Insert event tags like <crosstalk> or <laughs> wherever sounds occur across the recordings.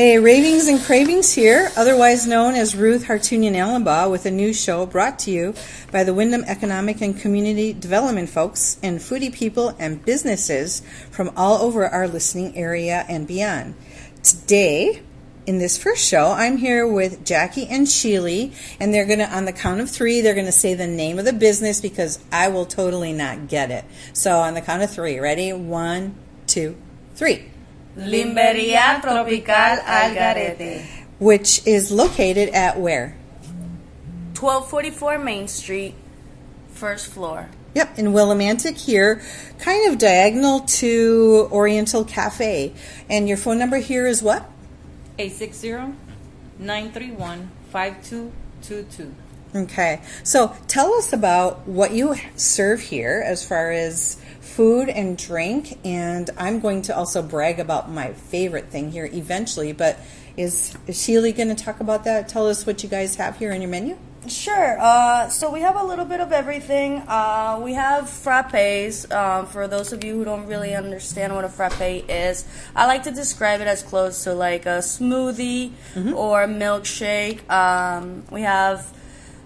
Hey, Ravings and Cravings here, otherwise known as Ruth Hartunian Alumbaugh, with a new show brought to you by the Windham Economic and Community Development folks and foodie people and businesses from all over our listening area and beyond. Today, in this first show, I'm here with Jackie and Sheely, and they're going to, on the count of three, they're going to say the name of the business because I will totally not get it. So, on the count of three, ready? One, two, three. Limberia Tropical Algarete. Which is located at where? 1244 Main Street, first floor. Yep, in Willimantic here, kind of diagonal to Oriental Cafe. And your phone number here is what? 860-931-5222. Okay, so tell us about what you serve here as far as food and drink. And I'm going to also brag about my favorite thing here eventually. But is, is Sheely going to talk about that? Tell us what you guys have here on your menu. Sure. Uh, so we have a little bit of everything. Uh, we have frappes. Uh, for those of you who don't really understand what a frappe is, I like to describe it as close to like a smoothie or a milkshake. Um, we have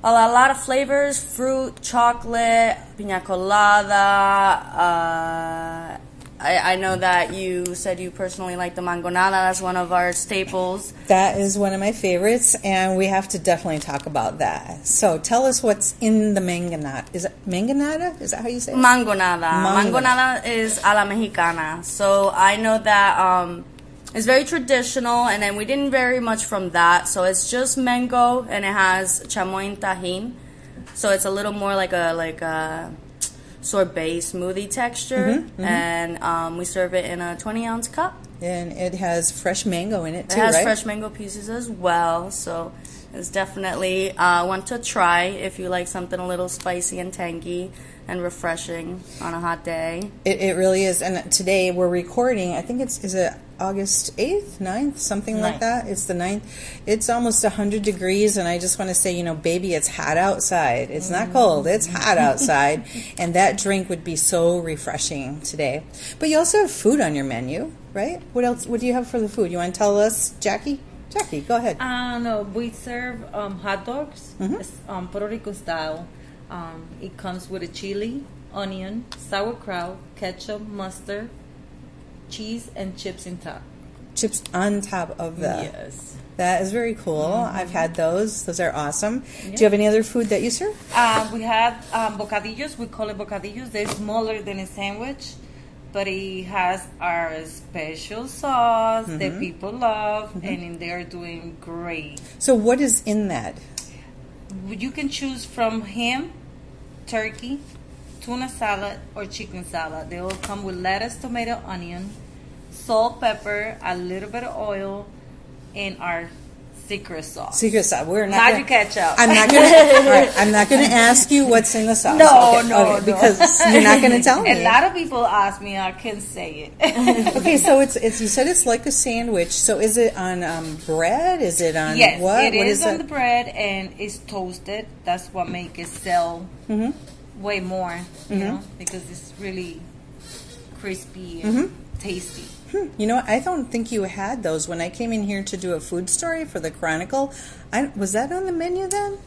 a lot, a lot of flavors: fruit, chocolate, piña colada. Uh, I, I know that you said you personally like the mangonada. That's one of our staples. That is one of my favorites, and we have to definitely talk about that. So tell us what's in the mangonada. Is it mangonada? Is that how you say it? Mangonada. Mangonada. Mangonada is a la mexicana. So I know that um, it's very traditional, and then we didn't vary much from that. So it's just mango, and it has chamoy and Tajín. So it's a little more like a like a sorbet smoothie texture, Mm-hmm, and um, we serve it in a 20 ounce cup. and it has fresh mango in it too, It has right? fresh mango pieces as well, so it's definitely uh, one to try if you like something a little spicy and tangy and refreshing on a hot day. It, it really is. And today we're recording, I think it's, is it August 8th, 9th, something like Ninth. that? It's the 9th. It's almost 100 degrees, and I just want to say, you know, baby, it's hot outside. It's not cold, it's hot outside. <laughs> and that drink would be so refreshing today. But you also have food on your menu, right? What else? What do you have for the food? You want to tell us, Jackie? Jackie, go ahead. Uh, no, we serve um, hot dogs, Mhm. It's, um, Puerto Rico style. Um, it comes with a chili, onion, sauerkraut, ketchup, mustard, cheese, and chips on top. Chips on top of the. yes. That is very cool. I've had those. Those are awesome. Do you have any other food that you serve? Uh, we have um, bocadillos. We call it bocadillos. They're smaller than a sandwich, but it has our special sauce that people love, and they are doing great. So, what is in that? You can choose from ham, turkey, tuna salad, or chicken salad. They will come with lettuce, tomato, onion, salt, pepper, a little bit of oil, and our secret sauce. Secret sauce. We're not. Magic gonna- ketchup. I'm not gonna. right, I'm not gonna ask you what's in the sauce. <laughs> No, okay, no, okay, no. because you're not gonna tell <laughs> me. A lot of people ask me, I can say it. <laughs> okay, so it's it's you said it's like a sandwich. So is it on um, bread? Is it on yes, what? it What is on it? the bread and it's toasted. That's what make it sell Mhm. Way more, you Mhm. know, because it's really crispy and Mm-hmm. tasty. Hmm, You know. I don't think you had those when I came in here to do a food story for the Chronicle. I was that on the menu then.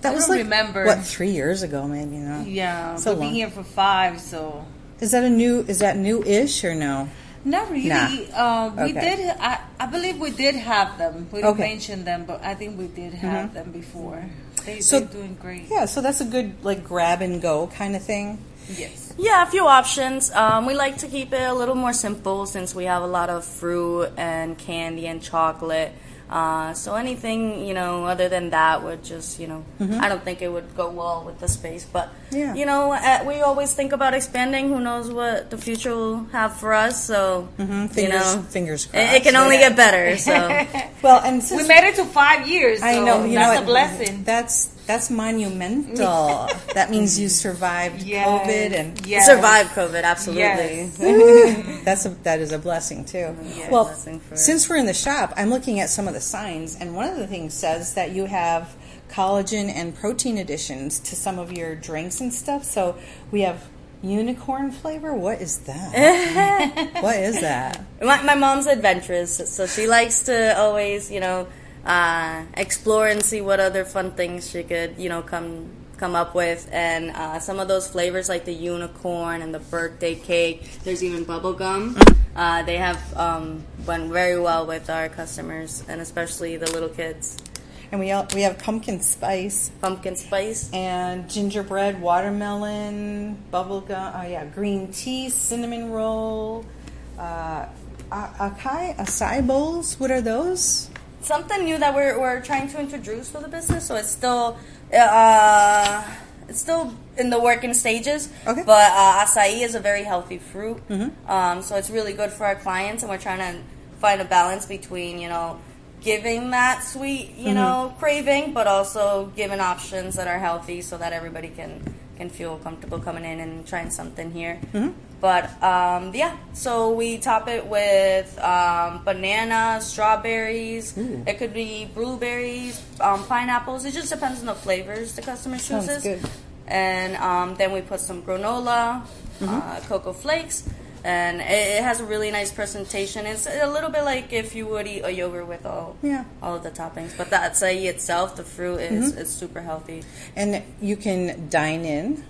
That I was don't like remember. what three years ago, maybe. No. Yeah, So we've been here for five, so Is that a new? Is that new-ish or no? not really. Nah. Um, we Okay. did. I, I believe we did have them. We didn't Okay. mention them, but I think we did have them before. They, So- they're doing great. Yeah, so that's a good like grab and go kind of thing. Yes. Yeah, a few options. Um, we like to keep it a little more simple since we have a lot of fruit and candy and chocolate. Uh, so anything you know other than that would just you know I don't think it would go well with the space. But Yeah. you know uh, we always think about expanding. Who knows what the future will have for us? So you Fingers, know fingers it, crossed. it can only Yeah. get better. So <laughs> Well, and since We made it to five years. I know you that's know a blessing. That's that's monumental. <laughs> that means you survived Yes, COVID and yes. survive COVID absolutely. Yes. <laughs> that's a that is a blessing too. Yeah, well, blessing for- since we're in the shop, I'm looking at some of the signs, and one of the things says that you have collagen and protein additions to some of your drinks and stuff. So we have Unicorn flavor? What is that? <laughs> what is that? My, my mom's adventurous, so she likes to always, you know, uh, explore and see what other fun things she could, you know, come come up with. And uh, some of those flavors, like the unicorn and the birthday cake. There's even bubble gum. Uh, they have um, went very well with our customers, and especially the little kids. And we all, we have pumpkin spice Pumpkin spice. and gingerbread, watermelon, bubble gum. Oh yeah, green tea, cinnamon roll, uh, acai acai bowls. What are those? Something new that we're, we're trying to introduce to the business. So it's still uh, it's still in the working stages. Okay. But uh, acai is a very healthy fruit, um, so it's really good for our clients, and we're trying to find a balance between you know giving that sweet you know craving, but also giving options that are healthy, so that everybody can can feel comfortable coming in and trying something here. But um, yeah, so we top it with um, bananas, strawberries. It could be blueberries, um, pineapples. It just depends on the flavors the customer Sounds chooses. good. And um, then we put some granola, Mm-hmm. uh, cocoa flakes, and it, it has a really nice presentation. It's a little bit like if you would eat a yogurt with all Yeah. all of the toppings. But the acai itself, the fruit, is, Mm-hmm. is super healthy. And you can dine in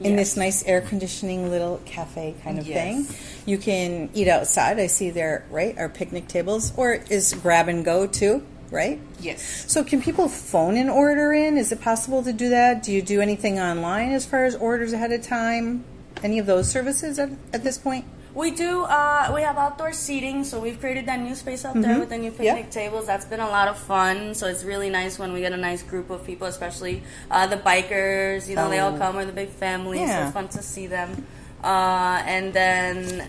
in Yes. this nice air conditioning little cafe kind of Yes. thing. You can eat outside. I see there, right, our picnic tables, or is grab and go too, right? Yes. So can people phone an order in? Is it possible to do that? Do you do anything online as far as orders ahead of time? Any of those services at, at this point? We do. Uh, we have outdoor seating, so we've created that new space out there with the new Mm-hmm. Yeah. picnic tables. That's been a lot of fun. So it's really nice when we get a nice group of people, especially uh, the bikers. You know, they all Oh. come with a big family, so it's fun to see them. Uh, and then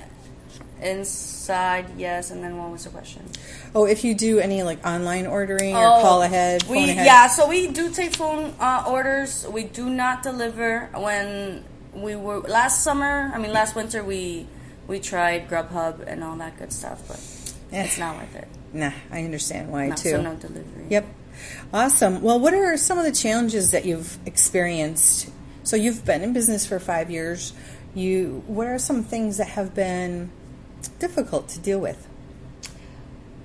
inside, yes. And then what was the question? Oh, if you do any like online ordering or call ahead, phone Oh, We ahead. yeah, so we do take phone uh, orders. We do not deliver. When we were last summer, I mean last winter, we we tried Grubhub and all that good stuff, but Eh. it's not worth it. Nah, I understand why No, too. so no delivery. Yep. Awesome. Well, what are some of the challenges that you've experienced? So you've been in business for five years. You, what are some things that have been difficult to deal with?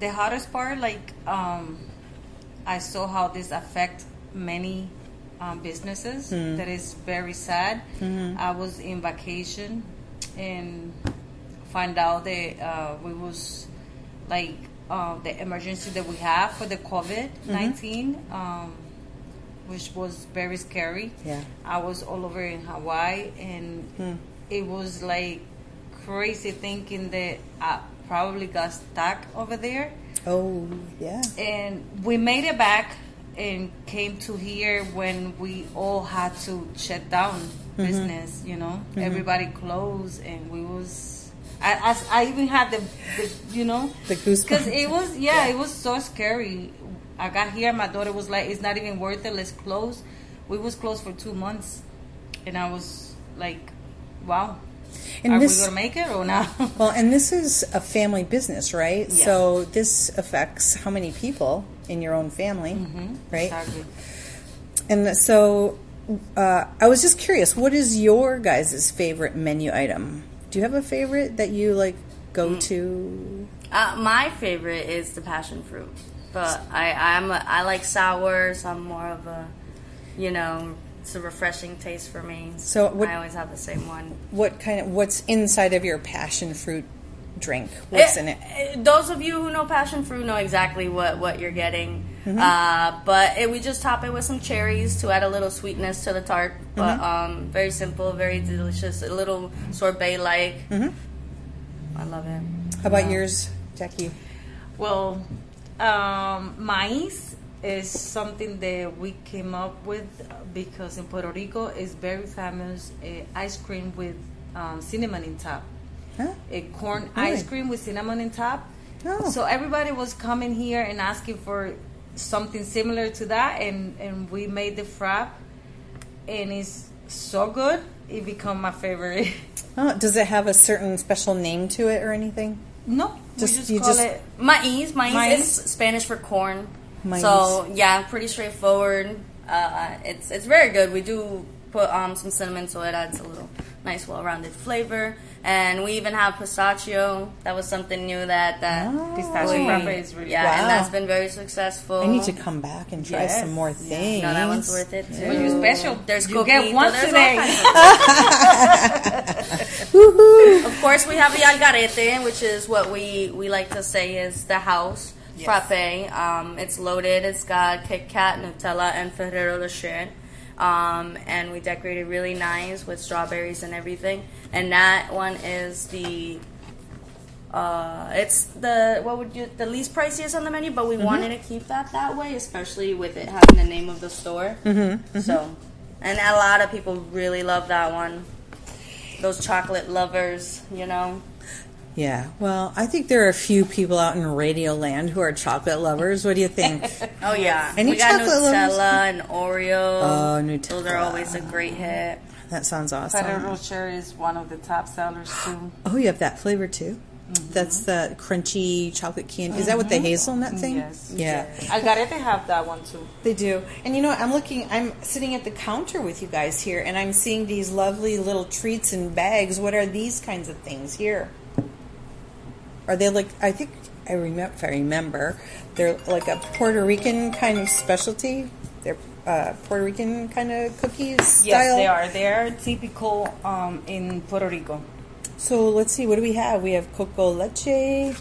The hardest part, like, um, I saw how this affect many um, businesses. That is very sad. I was in vacation and find out that uh, we was like uh, the emergency that we have for the COVID 19 um, which was very scary. Yeah. I was all over in Hawaii, and it was like crazy thinking that I probably got stuck over there. Oh, yeah. And we made it back and came to here when we all had to shut down mm-hmm. business. You know, mm-hmm. everybody closed, and we was. I, I, I even had the, the you know The goosebumps. because it was yeah, it was so scary. I got here, my daughter was like, "It's not even worth it. Let's close." We was closed for two months, and I was like, "Wow, And are this- we gonna make it or not?" Well, and this is a family business, right? Yeah. So this affects how many people in your own family, right? Exactly. And so uh, I was just curious, what is your guys' favorite menu item? Do you have a favorite that you like go Mm. to? Uh, my favorite is the passion fruit, but I I'm a, I like sours. I'm more of a, you know, it's a refreshing taste for me. So what- I always have the same one. What kind of what's inside of your passion fruit drink? What's Eh, in it? eh, Those of you who know passion fruit know exactly what, what you're getting. Mm-hmm. Uh, but eh, we just top it with some cherries to add a little sweetness to the tart. But Mm-hmm. um, very simple, very delicious. A little sorbet like. Mm-hmm. I love it. How about yours, Jackie? Well, um, maize is something that we came up with because in Puerto Rico is very famous uh, ice cream with um, cinnamon in top. Huh? A corn Really? ice cream with cinnamon in top. Oh. So everybody was coming here and asking for something similar to that, and, and we made the frap, and it's so good. It become my favorite. <laughs> Oh, does it have a certain special name to it or anything? no, Just- we just you call just- it Maize, maize, Maize? is Spanish for corn. Maize. So yeah, pretty straightforward. Uh, it's it's very good. We do put um, some cinnamon, so it adds a little nice, well-rounded flavor. And we even have pistachio. That was something new that that oh, pistachio frappe is really yeah, wow. and that's been very successful. I need to come back and try Yes. some more Yeah. things. No, that one's worth it too. Well, you're special. There's you get one there's today. of- <laughs> <laughs> Of course, we have the algarete, which is what we, we like to say is the house Yes. frappe. Um, it's loaded. It's got Kit Kat, Nutella, and Ferrero Rocher. Um, and we decorated really nice with strawberries and everything. And that one is the uh, it's the what would you the least priciest on the menu, but we wanted to keep that that way, especially with it having the name of the store. Mm-hmm, So, and a lot of people really love that one. Those chocolate lovers, you know. Yeah, well, I think there are a few people out in Radio Land who are chocolate lovers. What do you think? <laughs> Oh yeah, Any we got chocolate lovers? Nutella and Oreo. Oh, Nutella. Those are always a great hit. that sounds Ferrero awesome. Rocher is one of the top sellers too. Oh, you have that flavor too. Mm-hmm. That's the crunchy chocolate candy. Is that with the mm-hmm. hazelnut thing? Yes. Yeah, Algarete have that one too. they do. And you know, I'm looking. I'm sitting at the counter with you guys here, and I'm seeing these lovely little treats and bags. What are these kinds of things here? Are they like? I think I remember. If I remember, they're like a Puerto Rican kind of specialty. They're uh, Puerto Rican kind of cookies. Yes, they are. They are typical um, in Puerto Rico. So let's see. What do we have? We have coco leche.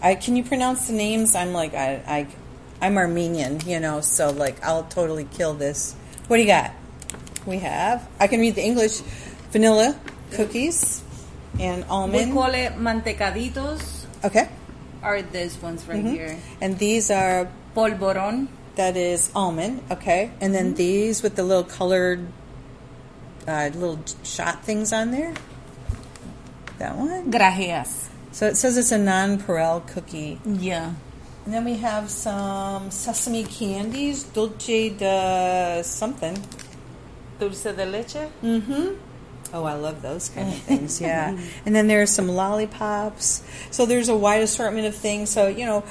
I can you pronounce the names? I'm like I, I I'm Armenian, you know, so like I'll totally kill this. What do you got? We have. I can read the English. Vanilla cookies and almond. We call it mantecaditos. Okay. Are these ones right Mm-hmm. here? And these are Polvoron. that is almond. Okay. And then these with the little colored uh, little shot things on there. That one. Grajeas. So it says it's a non-pareil cookie. Yeah. And then we have some sesame candies, dulce de something. Dulce de leche. Mm-hmm. Oh, I love those kind of <laughs> things. Yeah. and then there's some lollipops. So there's a wide assortment of things. So you know,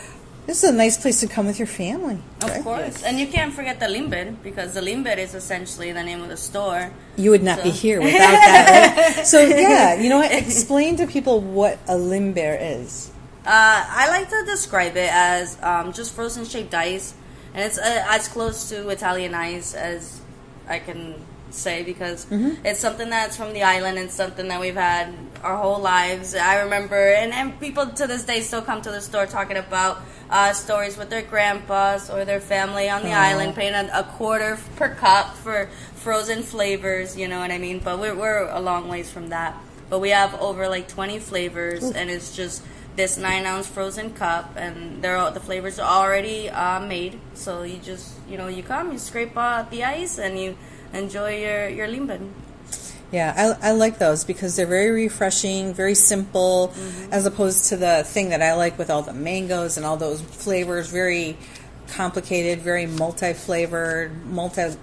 this is a nice place to come with your family. Of right? course, and you can't forget the limber because the limber is essentially the name of the store. You would not be here <laughs> without that. Right? so yeah, you know what? Explain to people what a limber is. Uh, I like to describe it as um, just frozen shaped ice, and it's uh, as close to Italian ice as I can say because it's something that's from the island and something that we've had our whole lives. I remember, and, and people to this day still come to the store talking about uh, stories with their grandpas or their family on the island, paying a, a quarter per cup for frozen flavors. You know what I mean? But we're, we're a long ways from that. But we have over like 20 flavors, and it's just this nine ounce frozen cup, and they're all, the flavors are already uh, made. So you just you know you come, you scrape out the ice, and you enjoy your your limber. Yeah, I, I like those because they're very refreshing, very simple, mm-hmm. as opposed to the thing that I like with all the mangoes and all those flavors, very complicated, very multi flavored, multi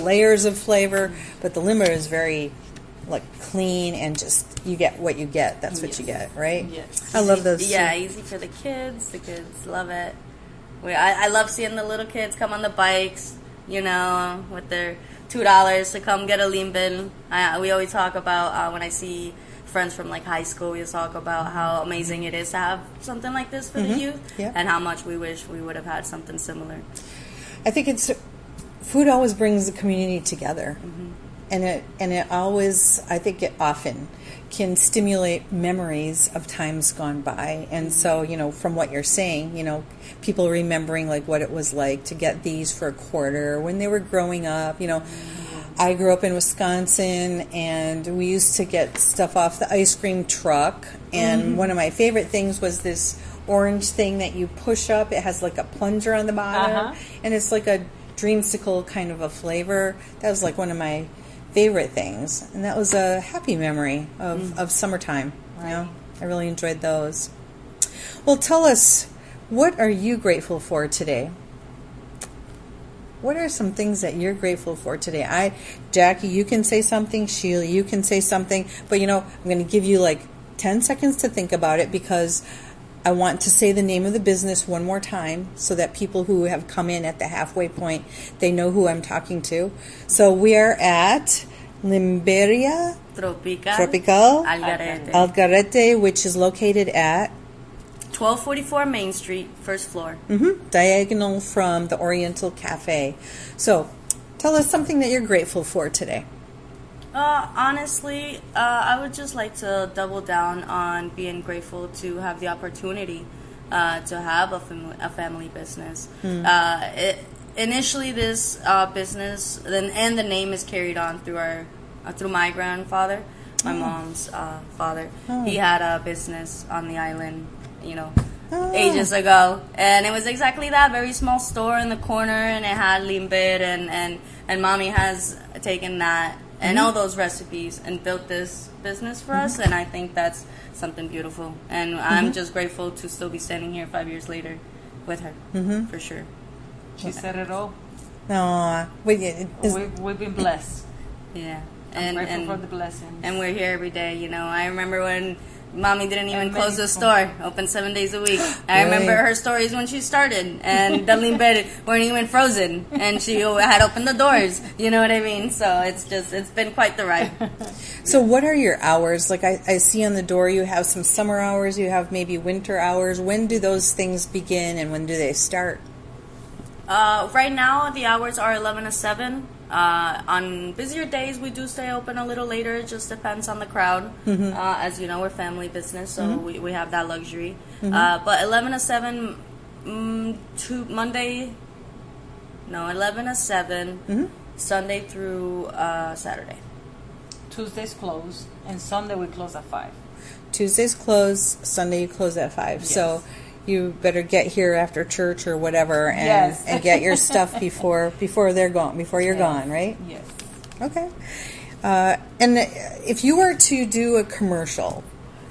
layers of flavor. Mm-hmm. But the limber is very like clean and just you get what you get. That's what you get, right? Yes. I love those. Yeah, too. easy for the kids. The kids love it. We, I, I love seeing the little kids come on the bikes, you know, with their two dollars to come get a limber. I, we always talk about uh, when I see friends from like high school. We talk about how amazing it is to have something like this for the youth, Mm-hmm. Yeah. and how much we wish we would have had something similar. I think it's food always brings the community together, and it and it always I think it often can stimulate memories of times gone by. And so you know, from what you're saying, you know, people remembering like what it was like to get these for a quarter when they were growing up. You know. I grew up in Wisconsin, and we used to get stuff off the ice cream truck. And one of my favorite things was this orange thing that you push up. It has like a plunger on the bottom, Uh-huh. and it's like a dreamsicle kind of a flavor. That was like one of my favorite things, and that was a happy memory of, mm. of summertime. You know, I really enjoyed those. Well, tell us, what are you grateful for today? What are some things that you're grateful for today? I, Jackie, you can say something. Sheila, you can say something. But you know, I'm going to give you like 10 seconds to think about it because I want to say the name of the business one more time so that people who have come in at the halfway point, they know who I'm talking to. So we are at Limberia Tropical. Tropical Algarete. Algarete, which is located at 1244 Main Street, first floor. mhm, diagonal from the Oriental Cafe. So, tell us something that you're grateful for today. Uh, honestly, uh, I would just like to double down on being grateful to have the opportunity uh, to have a, fam- a family business. Uh, it, initially, this uh, business then and the name is carried on through our uh, through my grandfather, my mom's uh, father. He had a business on the island, you know, Oh. ages ago, and it was exactly that very small store in the corner, and it had limber, and and and mommy has taken that and mm-hmm. all those recipes and built this business for us, mm-hmm. and I think that's something beautiful, and I'm mm-hmm. just grateful to still be standing here five years later with her, mm-hmm. for sure. She said it all. Aw, wait, it- is- we, we've been blessed. Yeah, I'm and grateful and for the blessings. and we're here every day. You know, I remember when mommy didn't even And close the store, open seven days a week. I remember her stories when she started, and the limber weren't even frozen, and she had opened the doors. You know what I mean? So it's just it's been quite the ride. <laughs> So, what are your hours? Like, I, I see on the door you have some summer hours, you have maybe winter hours. When do those things begin and when do they start? Uh, right now, the hours are 11 to 7. Uh, on busier days, we do stay open a little later. It just depends on the crowd. Uh, as you know, we're family business, so we, we have that luxury. Uh, but 11 to 7, mm, to Monday, no, 11 to 7, Sunday through uh, Saturday. Tuesdays close, and Sunday we close at 5. Tuesdays close, Sunday you close at 5. So, you better get here after church or whatever and, Yes. and get your <laughs> stuff before before they're gone, before you're gone, right? Yes. Okay. Uh, and if you were to do a commercial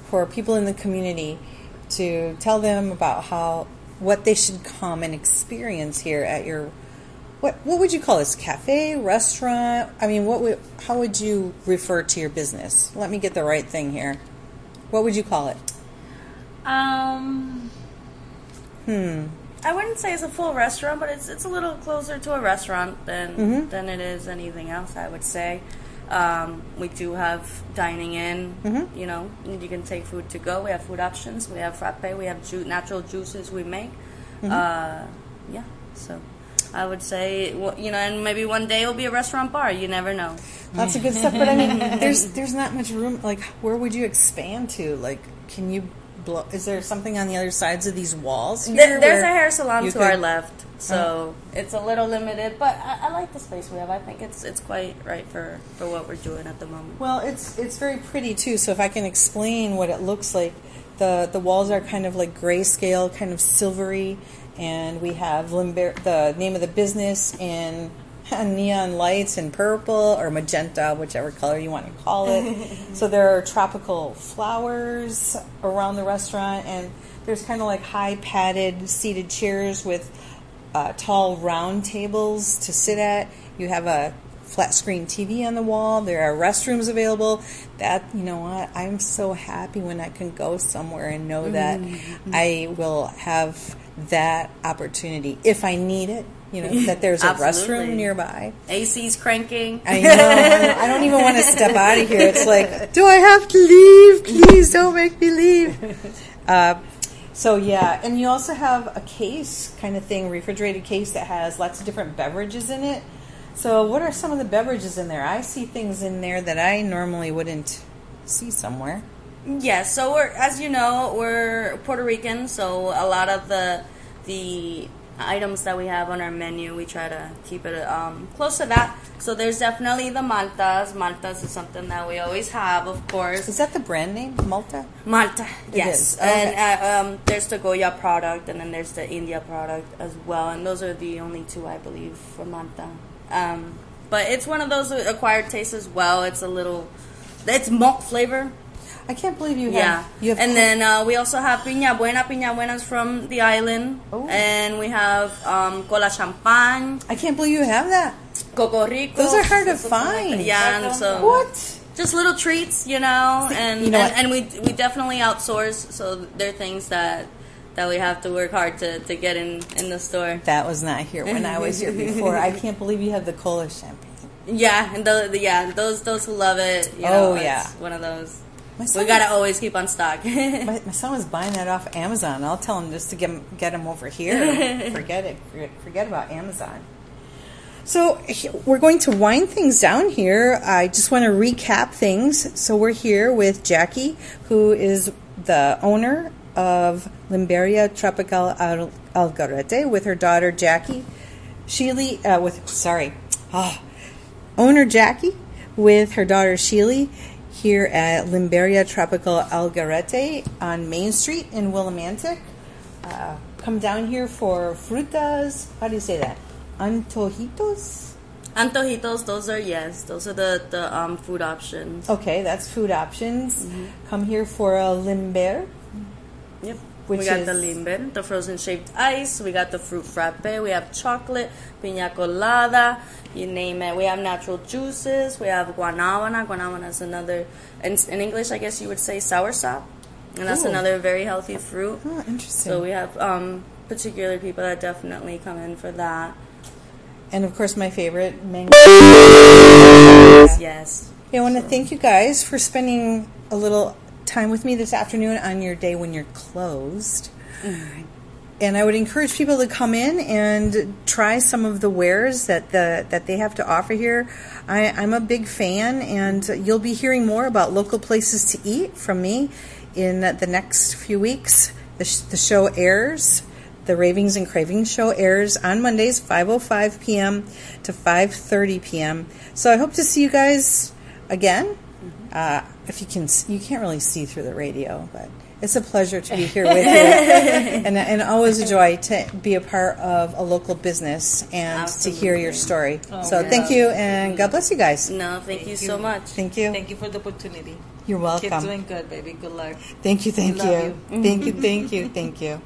for people in the community to tell them about how what they should come and experience here at your what what would you call this cafe restaurant? I mean, what would how would you refer to your business? Let me get the right thing here. What would you call it? Um, I wouldn't say it's a full restaurant, but it's it's a little closer to a restaurant than than it is anything else. I would say. Um, we do have dining in. You know, you can take food to go. We have food options. We have frappe. We have ju- natural juices we make. Uh, yeah, so I would say well, you know, and maybe one day it'll be a restaurant bar. You never know. Lots of good stuff, but I mean, <laughs> there's there's not much room. Like, where would you expand to? Like, can you blow? Is there something on the other sides of these walls? Here There, there's a hair salon to could- our left, oh. so it's a little limited. But I, I like the space we have. I think it's it's quite right for for what we're doing at the moment. Well, it's it's very pretty too. So if I can explain what it looks like, the the walls are kind of like grayscale, kind of silvery, and we have Limber- the name of the business in <laughs> neon lights in purple or magenta, whichever color you want to call it. <laughs> so there are tropical flowers around the restaurant, and there's kind of like high padded seated chairs with uh, tall round tables to sit at. You have a flat screen TV on the wall. There are restrooms available. That you know what? I'm so happy when I can go somewhere and know that I will have that opportunity if I need it. You know <laughs> that there's a restroom nearby. AC's cranking. I know. I don't even want to <laughs> step out of here. It's like, do I have to leave? Please don't make me leave. <laughs> Uh, so yeah, and you also have a case kind of thing, refrigerated case that has lots of different beverages in it. So what are some of the beverages in there? I see things in there that I normally wouldn't see somewhere. Yeah, so we're as you know, we're Puerto Rican, so a lot of the the items that we have on our menu, we try to keep it um, close to that. So there's definitely the maltas. Maltas is something that we always have, of course. Is that the brand name, Malta? Malta, It yes. is. And Okay. uh, um, there's the Goya product, and then there's the India product as well. And those are the only two, I believe, for Malta. Um, but it's one of those acquired tastes as well. It's a little, it's malt flavor. I can't believe you have. Yeah. You have and then uh, we also have Piña Buena. Piña Buena's from the island. Oh. And we have um, Cola Champagne, I can't believe you have that. Coco Rico. Those are hard to like find. yeah, and so What? just little treats, you know, and you know and, and we we definitely outsource, so they're things that that we have to work hard to, to get in in the store. That was not here when I was here before. I can't believe you have the cola champagne. Yeah, and the, the yeah those those who love it. You Oh, know, it's yeah. one of those. We gotta always keep on stock. <laughs> My, my son was buying that off Amazon. I'll tell him just to get him, get him over here. <laughs> forget it. Forget, about Amazon. So we're going to wind things down here. I just want to recap things. So we're here with Jackie, who is the owner of Limberia Tropical Al- Algarete, with her daughter Jackie. Sheely, uh, with sorry, ah, owner Jackie with her daughter Sheely here at Limberia Tropical Algarete on Main Street in Willimantic. Uh, come down here for frutas. How do you say that? Antojitos. Antojitos, those are yes, those are the the um, food options. Okay, that's food options. Come here for a limber. Yep. Which we got the limber, the frozen shaped ice. We got the fruit frappe. We have chocolate, piña colada. You name it. We have natural juices. We have guanábana. Guanábana is another, in, in English, I guess you would say sour soursop, and that's Ooh. another very healthy fruit. Oh, interesting. So we have um, particular people that definitely come in for that. and of course, my favorite mango. Yes. I want to thank you guys for spending a little time with me this afternoon on your day when you're closed. And I would encourage people to come in and try some of the wares that the that they have to offer here. I, I'm a big fan, and you'll be hearing more about local places to eat from me in the next few weeks. The, sh- the show airs. The Ravings and Cravings show airs on Mondays, 5:05 p.m. to 5:30 p.m. So I hope to see you guys again. Uh, if you can, you can't really see through the radio, but it's a pleasure to be here with you, <laughs> and, and always a joy to be a part of a local business and to hear your story. Oh, so thank you, and God bless you guys. No, thank, you so much. Thank you. Thank you for the opportunity. You're welcome. Keep doing good, baby. Good luck. Thank you. Thank We love you. <laughs> Thank you. Thank you. Thank you.